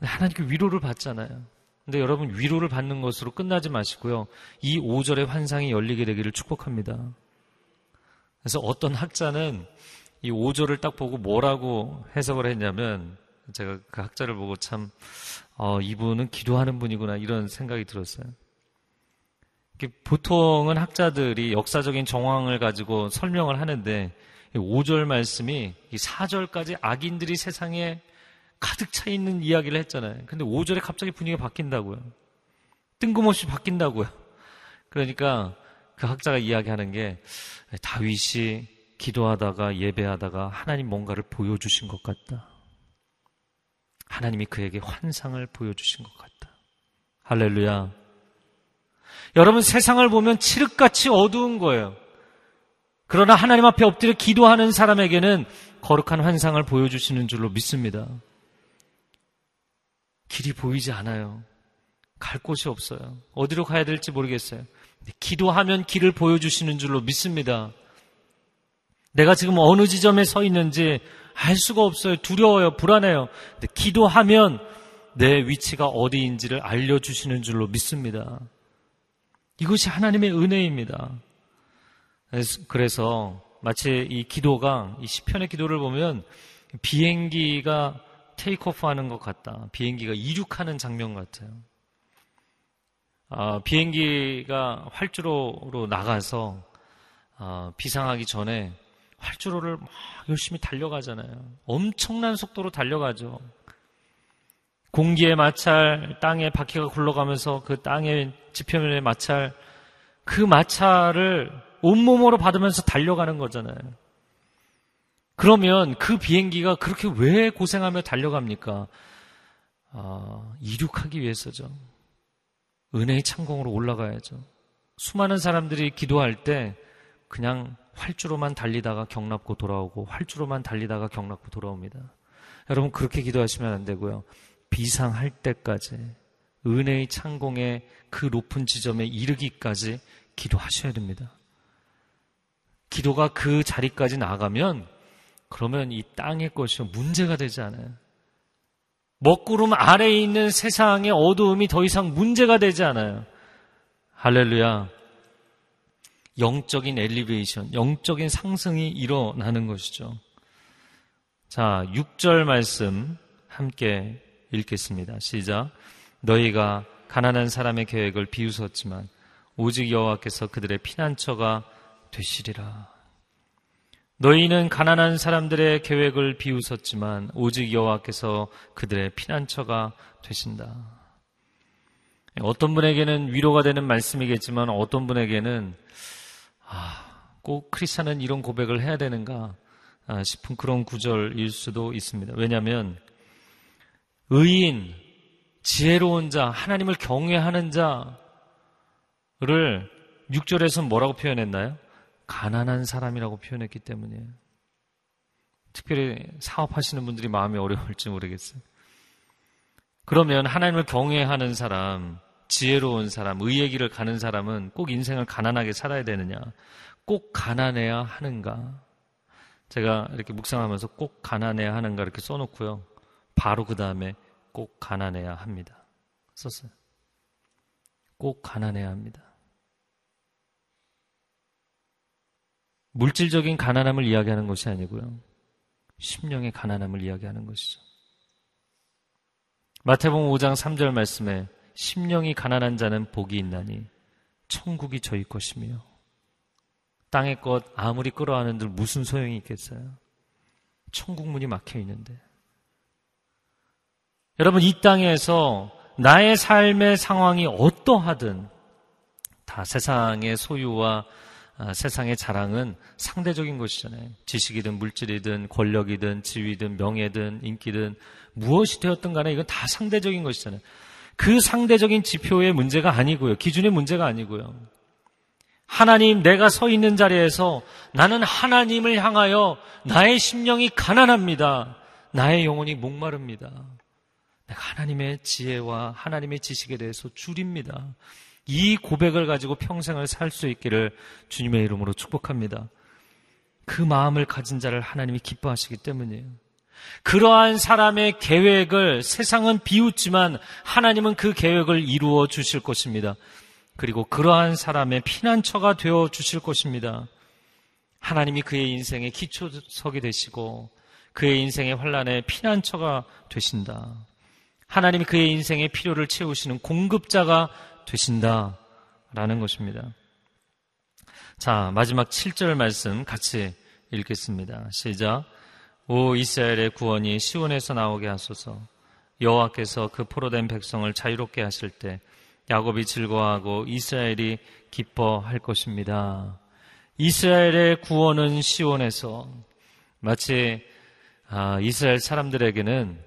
하나님께 위로를 받잖아요. 근데 여러분 위로를 받는 것으로 끝나지 마시고요. 이 5절의 환상이 열리게 되기를 축복합니다. 그래서 어떤 학자는 이 5절을 딱 보고 뭐라고 해석을 했냐면 제가 그 학자를 보고 참 어, 이분은 기도하는 분이구나 이런 생각이 들었어요. 보통은 학자들이 역사적인 정황을 가지고 설명을 하는데 5절 말씀이 4절까지 악인들이 세상에 가득 차 있는 이야기를 했잖아요. 근데 5절에 갑자기 분위기가 바뀐다고요. 뜬금없이 바뀐다고요. 그러니까 그 학자가 이야기하는 게 다윗이 기도하다가 예배하다가 하나님 뭔가를 보여주신 것 같다. 하나님이 그에게 환상을 보여주신 것 같다. 할렐루야. 여러분 세상을 보면 칠흑같이 어두운 거예요. 그러나 하나님 앞에 엎드려 기도하는 사람에게는 거룩한 환상을 보여주시는 줄로 믿습니다. 길이 보이지 않아요. 갈 곳이 없어요. 어디로 가야 될지 모르겠어요. 기도하면 길을 보여주시는 줄로 믿습니다. 내가 지금 어느 지점에 서 있는지 알 수가 없어요. 두려워요. 불안해요. 기도하면 내 위치가 어디인지를 알려주시는 줄로 믿습니다. 이것이 하나님의 은혜입니다. 그래서 마치 이 기도가 이 시편의 기도를 보면 비행기가 테이크오프 하는 것 같다. 비행기가 이륙하는 장면 같아요. 아, 비행기가 활주로로 나가서 아, 비상하기 전에 활주로를 막 열심히 달려가잖아요. 엄청난 속도로 달려가죠. 공기의 마찰, 땅에 바퀴가 굴러가면서 그 땅의 지표면의 마찰, 그 마찰을 온몸으로 받으면서 달려가는 거잖아요. 그러면 그 비행기가 그렇게 왜 고생하며 달려갑니까? 아, 이륙하기 위해서죠. 은혜의 창공으로 올라가야죠. 수많은 사람들이 기도할 때 그냥 활주로만 달리다가 경납고 돌아오고 활주로만 달리다가 경납고 돌아옵니다. 여러분 그렇게 기도하시면 안 되고요. 비상할 때까지 은혜의 창공의 그 높은 지점에 이르기까지 기도하셔야 됩니다. 기도가 그 자리까지 나가면 그러면 이 땅의 것이 문제가 되지 않아요. 먹구름 아래에 있는 세상의 어두움이 더 이상 문제가 되지 않아요. 할렐루야. 영적인 엘리베이션, 영적인 상승이 일어나는 것이죠. 자, 6절 말씀 함께 읽겠습니다. 시작. 너희가 가난한 사람의 계획을 비웃었지만 오직 여호와께서 그들의 피난처가 되시리라. 너희는 가난한 사람들의 계획을 비웃었지만 오직 여호와께서 그들의 피난처가 되신다. 어떤 분에게는 위로가 되는 말씀이겠지만 어떤 분에게는 아, 꼭 크리스찬은 이런 고백을 해야 되는가 아, 싶은 그런 구절일 수도 있습니다. 왜냐하면 의인, 지혜로운 자, 하나님을 경외하는 자를 6절에서 뭐라고 표현했나요? 가난한 사람이라고 표현했기 때문이에요. 특별히 사업하시는 분들이 마음이 어려울지 모르겠어요. 그러면 하나님을 경외하는 사람, 지혜로운 사람, 의의 길을 가는 사람은 꼭 인생을 가난하게 살아야 되느냐? 꼭 가난해야 하는가? 제가 이렇게 묵상하면서 꼭 가난해야 하는가 이렇게 써놓고요. 바로 그 다음에 꼭 가난해야 합니다. 썼어요. 꼭 가난해야 합니다. 물질적인 가난함을 이야기하는 것이 아니고요. 심령의 가난함을 이야기하는 것이죠. 마태복음 5장 3절 말씀에 심령이 가난한 자는 복이 있나니 천국이 저희 것이며 땅의 것 아무리 끌어안은들 무슨 소용이 있겠어요? 천국 문이 막혀 있는데. 여러분 이 땅에서 나의 삶의 상황이 어떠하든 다 세상의 소유와 아, 세상의 자랑은 상대적인 것이잖아요. 지식이든 물질이든 권력이든 지위든 명예든 인기든 무엇이 되었든 간에 이건 다 상대적인 것이잖아요. 그 상대적인 지표의 문제가 아니고요. 기준의 문제가 아니고요. 하나님, 내가 서 있는 자리에서 나는 하나님을 향하여 나의 심령이 가난합니다. 나의 영혼이 목마릅니다. 내가 하나님의 지혜와 하나님의 지식에 대해서 줄입니다. 이 고백을 가지고 평생을 살 수 있기를 주님의 이름으로 축복합니다. 그 마음을 가진 자를 하나님이 기뻐하시기 때문이에요. 그러한 사람의 계획을 세상은 비웃지만 하나님은 그 계획을 이루어 주실 것입니다. 그리고 그러한 사람의 피난처가 되어 주실 것입니다. 하나님이 그의 인생의 기초석이 되시고 그의 인생의 환란의 피난처가 되신다. 하나님이 그의 인생의 필요를 채우시는 공급자가 되신다 라는 것입니다. 자, 마지막 7절 말씀 같이 읽겠습니다. 시작. 오 이스라엘의 구원이 시온에서 나오게 하소서. 여호와께서 그 포로된 백성을 자유롭게 하실 때 야곱이 즐거워하고 이스라엘이 기뻐할 것입니다. 이스라엘의 구원은 시온에서 마치 아, 이스라엘 사람들에게는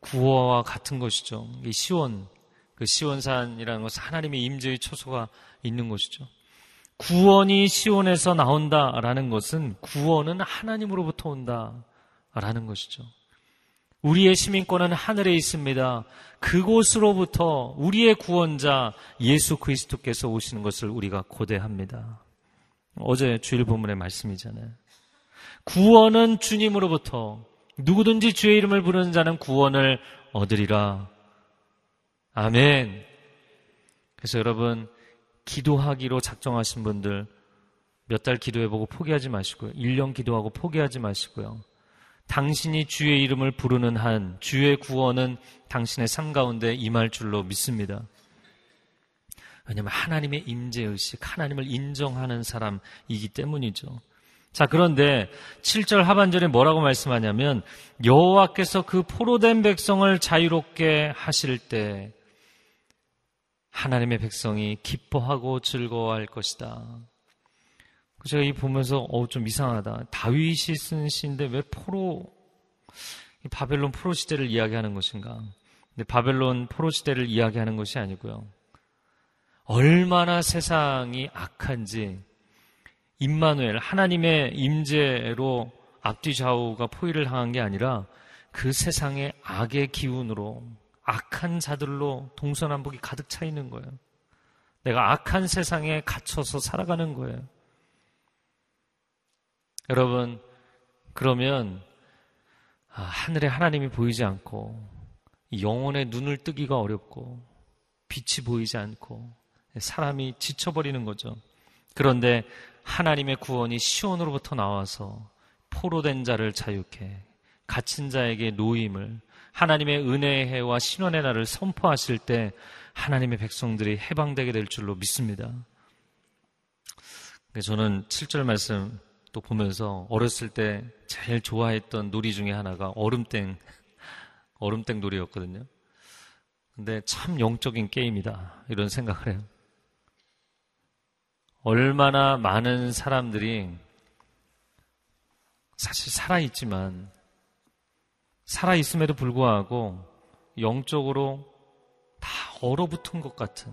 구호와 같은 것이죠. 이 시온, 그 시온산이라는 것은 하나님의 임재의 초소가 있는 곳이죠. 구원이 시온에서 나온다라는 것은 구원은 하나님으로부터 온다라는 것이죠. 우리의 시민권은 하늘에 있습니다. 그곳으로부터 우리의 구원자 예수 그리스도께서 오시는 것을 우리가 고대합니다. 어제 주일 본문의 말씀이잖아요. 구원은 주님으로부터 누구든지 주의 이름을 부르는 자는 구원을 얻으리라. 아멘. 그래서 여러분 기도하기로 작정하신 분들 몇 달 기도해보고 포기하지 마시고요. 1년 기도하고 포기하지 마시고요. 당신이 주의 이름을 부르는 한 주의 구원은 당신의 삶 가운데 임할 줄로 믿습니다. 왜냐하면 하나님의 임재의식, 하나님을 인정하는 사람이기 때문이죠. 자, 그런데 7절 하반절에 뭐라고 말씀하냐면 여호와께서 그 포로된 백성을 자유롭게 하실 때 하나님의 백성이 기뻐하고 즐거워할 것이다. 제가 이 보면서 어 좀 이상하다. 다윗이 쓴 시인데 왜 포로 바벨론 포로 시대를 이야기하는 것인가? 근데 바벨론 포로 시대를 이야기하는 것이 아니고요. 얼마나 세상이 악한지 임마누엘 하나님의 임재로 앞뒤 좌우가 포위를 당한 게 아니라 그 세상의 악의 기운으로 악한 자들로 동서남북이 가득 차 있는 거예요. 내가 악한 세상에 갇혀서 살아가는 거예요. 여러분, 그러면 아, 하늘에 하나님이 보이지 않고 영혼의 눈을 뜨기가 어렵고 빛이 보이지 않고 사람이 지쳐버리는 거죠. 그런데 하나님의 구원이 시온으로부터 나와서 포로된 자를 자유케 갇힌 자에게 노임을 하나님의 은혜의 해와 신원의 날을 선포하실 때 하나님의 백성들이 해방되게 될 줄로 믿습니다. 저는 7절 말씀 또 보면서 어렸을 때 제일 좋아했던 놀이 중에 하나가 얼음땡, 얼음땡 놀이였거든요. 근데 참 영적인 게임이다. 이런 생각을 해요. 얼마나 많은 사람들이 사실 살아있지만 살아있음에도 불구하고 영적으로 다 얼어붙은 것 같은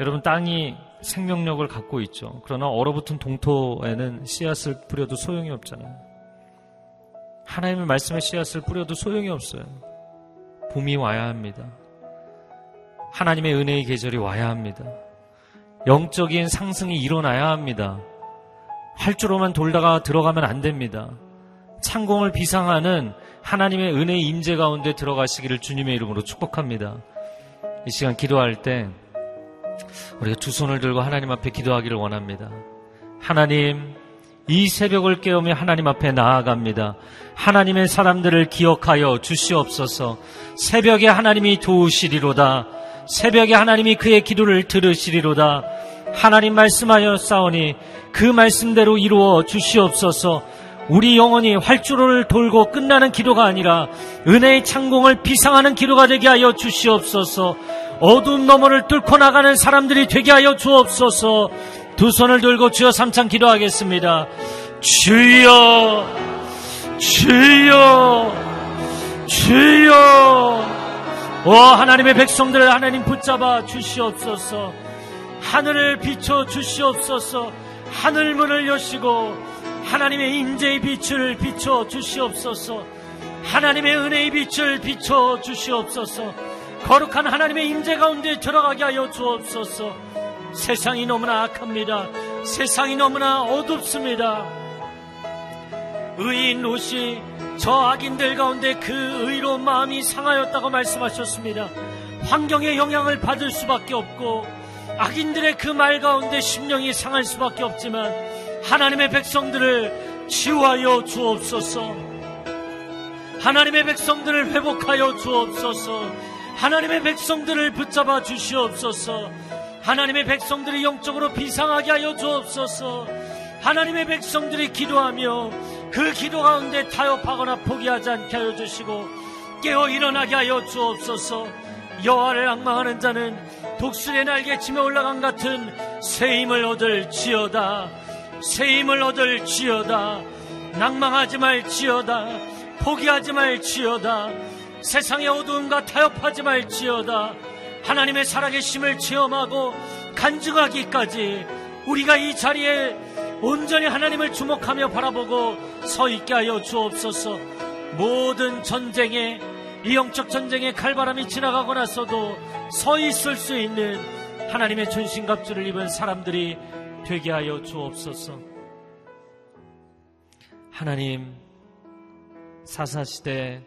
여러분 땅이 생명력을 갖고 있죠. 그러나 얼어붙은 동토에는 씨앗을 뿌려도 소용이 없잖아요. 하나님의 말씀의 씨앗을 뿌려도 소용이 없어요. 봄이 와야 합니다. 하나님의 은혜의 계절이 와야 합니다. 영적인 상승이 일어나야 합니다. 활주로만 돌다가 들어가면 안 됩니다. 창공을 비상하는 하나님의 은혜의 임재 가운데 들어가시기를 주님의 이름으로 축복합니다. 이 시간 기도할 때 우리가 두 손을 들고 하나님 앞에 기도하기를 원합니다. 하나님, 이 새벽을 깨우며 하나님 앞에 나아갑니다. 하나님의 사람들을 기억하여 주시옵소서. 새벽에 하나님이 도우시리로다. 새벽에 하나님이 그의 기도를 들으시리로다. 하나님 말씀하여 싸우니 그 말씀대로 이루어 주시옵소서. 우리 영혼이 활주로를 돌고 끝나는 기도가 아니라 은혜의 창공을 비상하는 기도가 되게 하여 주시옵소서. 어두운 너머를 뚫고 나가는 사람들이 되게 하여 주옵소서. 두 손을 들고 주여 삼창 기도하겠습니다. 주여, 주여, 주여. 오 하나님의 백성들을 하나님 붙잡아 주시옵소서. 하늘을 비춰 주시옵소서 하늘 문을 여시고 하나님의 인재의 빛을 비춰 주시옵소서. 하나님의 은혜의 빛을 비춰 주시옵소서. 거룩한 하나님의 임재 가운데 들어가게 하여 주옵소서. 세상이 너무나 악합니다. 세상이 너무나 어둡습니다. 의인 롯이 저 악인들 가운데 그 의로운 마음이 상하였다고 말씀하셨습니다. 환경의 영향을 받을 수밖에 없고 악인들의 그 말 가운데 심령이 상할 수밖에 없지만 하나님의 백성들을 치유하여 주옵소서. 하나님의 백성들을 회복하여 주옵소서. 하나님의 백성들을 붙잡아 주시옵소서. 하나님의 백성들이 영적으로 비상하게 하여 주옵소서. 하나님의 백성들이 기도하며 그 기도 가운데 타협하거나 포기하지 않게 하여 주시고 깨어 일어나게 하여 주옵소서. 여호와를 악망하는 자는 독수리의 날개 치며 올라간 같은 새 힘을 얻을 지어다. 새 힘을 얻을 지어다. 낭망하지 말지어다. 포기하지 말지어다. 세상의 어두움과 타협하지 말지어다. 하나님의 살아계심을 체험하고 간증하기까지 우리가 이 자리에 온전히 하나님을 주목하며 바라보고 서 있게 하여 주옵소서. 모든 전쟁에 이 영적 전쟁의 칼바람이 지나가고 나서도 서 있을 수 있는 하나님의 전신갑주를 입은 사람들이 되게 하여 주옵소서. 하나님, 사사시대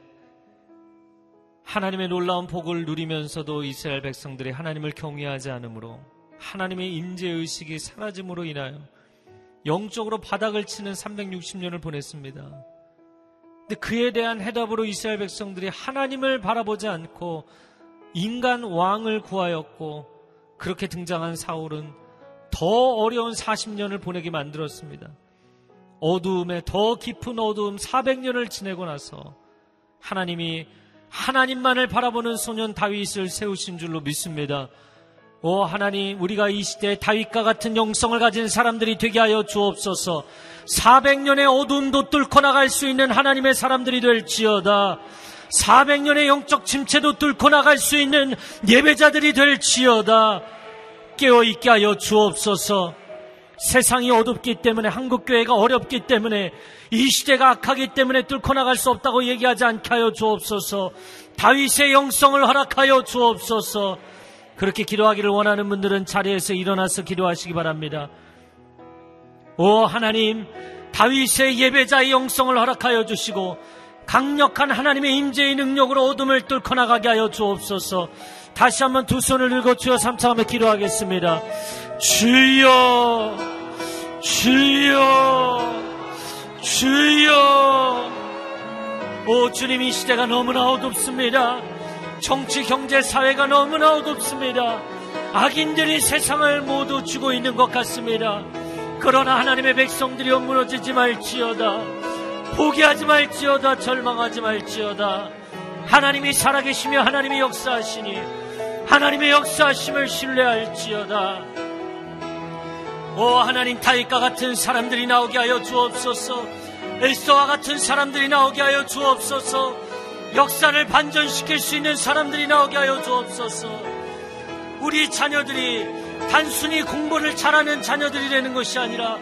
하나님의 놀라운 복을 누리면서도 이스라엘 백성들이 하나님을 경외하지 않으므로 하나님의 임재의식이 사라짐으로 인하여 영적으로 바닥을 치는 360년을 보냈습니다. 근데 그에 대한 해답으로 이스라엘 백성들이 하나님을 바라보지 않고 인간 왕을 구하였고 그렇게 등장한 사울은 더 어려운 40년을 보내게 만들었습니다. 어두움에 더 깊은 어두움 400년을 지내고 나서 하나님이 하나님만을 바라보는 소년 다윗을 세우신 줄로 믿습니다. 오 하나님 우리가 이 시대에 다윗과 같은 영성을 가진 사람들이 되게 하여 주옵소서 400년의 어두움도 뚫고 나갈 수 있는 하나님의 사람들이 될지어다 400년의 영적 침체도 뚫고 나갈 수 있는 예배자들이 될지어다 깨어 있게 하여 주옵소서 세상이 어둡기 때문에 한국 교회가 어렵기 때문에 이 시대가 악하기 때문에 뚫고 나갈 수 없다고 얘기하지 않게 하여 주옵소서 다윗의 영성을 허락하여 주옵소서 그렇게 기도하기를 원하는 분들은 자리에서 일어나서 기도하시기 바랍니다. 오 하나님 다윗의 예배자의 영성을 허락하여 주시고 강력한 하나님의 임재의 능력으로 어둠을 뚫고 나가게 하여 주옵소서. 다시 한번 두 손을 들고 주여 삼창하며 기도하겠습니다. 주여 주여 주여 오 주님 이 시대가 너무나 어둡습니다. 정치, 경제, 사회가 너무나 어둡습니다. 악인들이 세상을 모두 쥐고 있는 것 같습니다. 그러나 하나님의 백성들이 무너지지 말지어다. 포기하지 말지어다. 절망하지 말지어다. 하나님이 살아계시며 하나님이 역사하시니 하나님의 역사하심을 신뢰할지어다. 오 하나님 다윗과 같은 사람들이 나오게 하여 주옵소서. 엘서와 같은 사람들이 나오게 하여 주옵소서. 역사를 반전시킬 수 있는 사람들이 나오게 하여 주옵소서. 우리 자녀들이 단순히 공부를 잘하는 자녀들이 되는 것이 아니라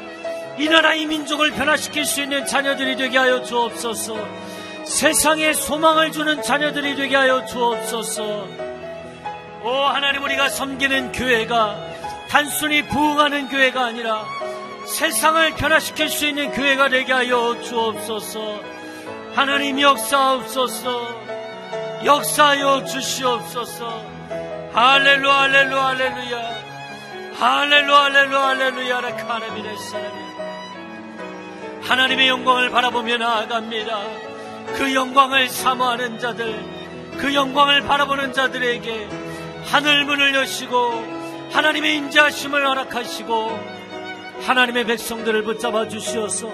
이 나라 이 민족을 변화시킬 수 있는 자녀들이 되게 하여 주옵소서. 세상에 소망을 주는 자녀들이 되게 하여 주옵소서. 오 하나님 우리가 섬기는 교회가 단순히 부흥하는 교회가 아니라 세상을 변화시킬 수 있는 교회가 되게 하여 주옵소서. 하나님 역사옵소서. 역사하여 주시옵소서. 할렐루 할렐루 할렐루야. 할렐루 할렐루 할렐루야 라카나미네 사람이. 하나님의 영광을 바라보며 나아갑니다. 그 영광을 사모하는 자들 그 영광을 바라보는 자들에게 하늘 문을 여시고 하나님의 인자하심을 허락하시고 하나님의 백성들을 붙잡아 주시어서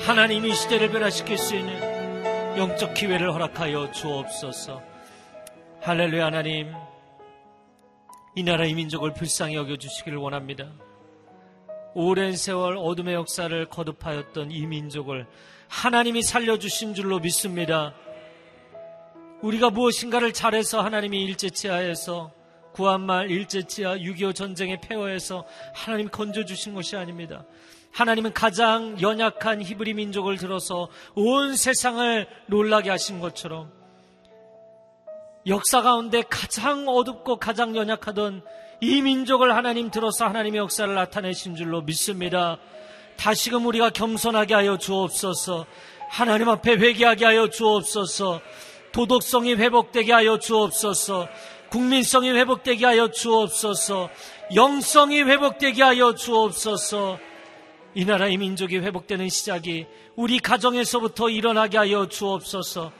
하나님 이 시대를 변화시킬 수 있는 영적 기회를 허락하여 주옵소서. 할렐루야 하나님. 이 나라 의 민족을 불쌍히 여겨 주시기를 원합니다. 오랜 세월 어둠의 역사를 거듭하였던 이 민족을 하나님이 살려주신 줄로 믿습니다. 우리가 무엇인가를 잘해서 하나님이 일제치하에서 구한말 일제치하 6.25 전쟁의 폐허에서 하나님 건져주신 것이 아닙니다. 하나님은 가장 연약한 히브리 민족을 들어서 온 세상을 놀라게 하신 것처럼 역사 가운데 가장 어둡고 가장 연약하던 이 민족을 하나님 들어서 하나님의 역사를 나타내신 줄로 믿습니다. 다시금 우리가 겸손하게 하여 주옵소서. 하나님 앞에 회개하게 하여 주옵소서. 도덕성이 회복되게 하여 주옵소서. 국민성이 회복되게 하여 주옵소서. 영성이 회복되게 하여 주옵소서. 이 나라의 민족이 회복되는 시작이 우리 가정에서부터 일어나게 하여 주옵소서.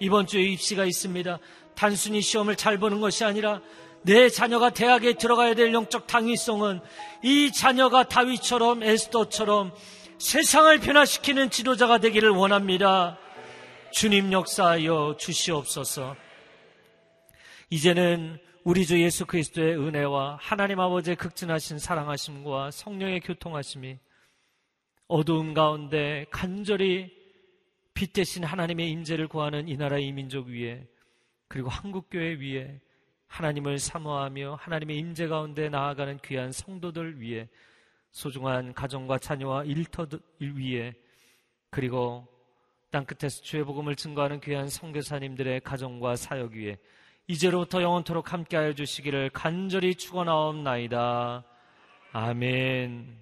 이번 주에 입시가 있습니다. 단순히 시험을 잘 보는 것이 아니라 내 자녀가 대학에 들어가야 될 영적 당위성은 이 자녀가 다윗처럼 에스더처럼 세상을 변화시키는 지도자가 되기를 원합니다. 주님 역사하여 주시옵소서. 이제는 우리 주 예수 그리스도의 은혜와 하나님 아버지의 극진하신 사랑하심과 성령의 교통하심이 어두운 가운데 간절히 빛 대신 하나님의 임재를 구하는 이 나라 이 민족 위에 그리고 한국 교회 위에 하나님을 사모하며 하나님의 임재 가운데 나아가는 귀한 성도들 위해 소중한 가정과 자녀와 일터들 위해 그리고 땅끝에서 주의 복음을 증거하는 귀한 성교사님들의 가정과 사역 위에 이제로부터 영원토록 함께하여 주시기를 간절히 축원하옵나이다. 아멘.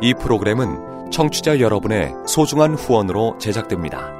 이 프로그램은 청취자 여러분의 소중한 후원으로 제작됩니다.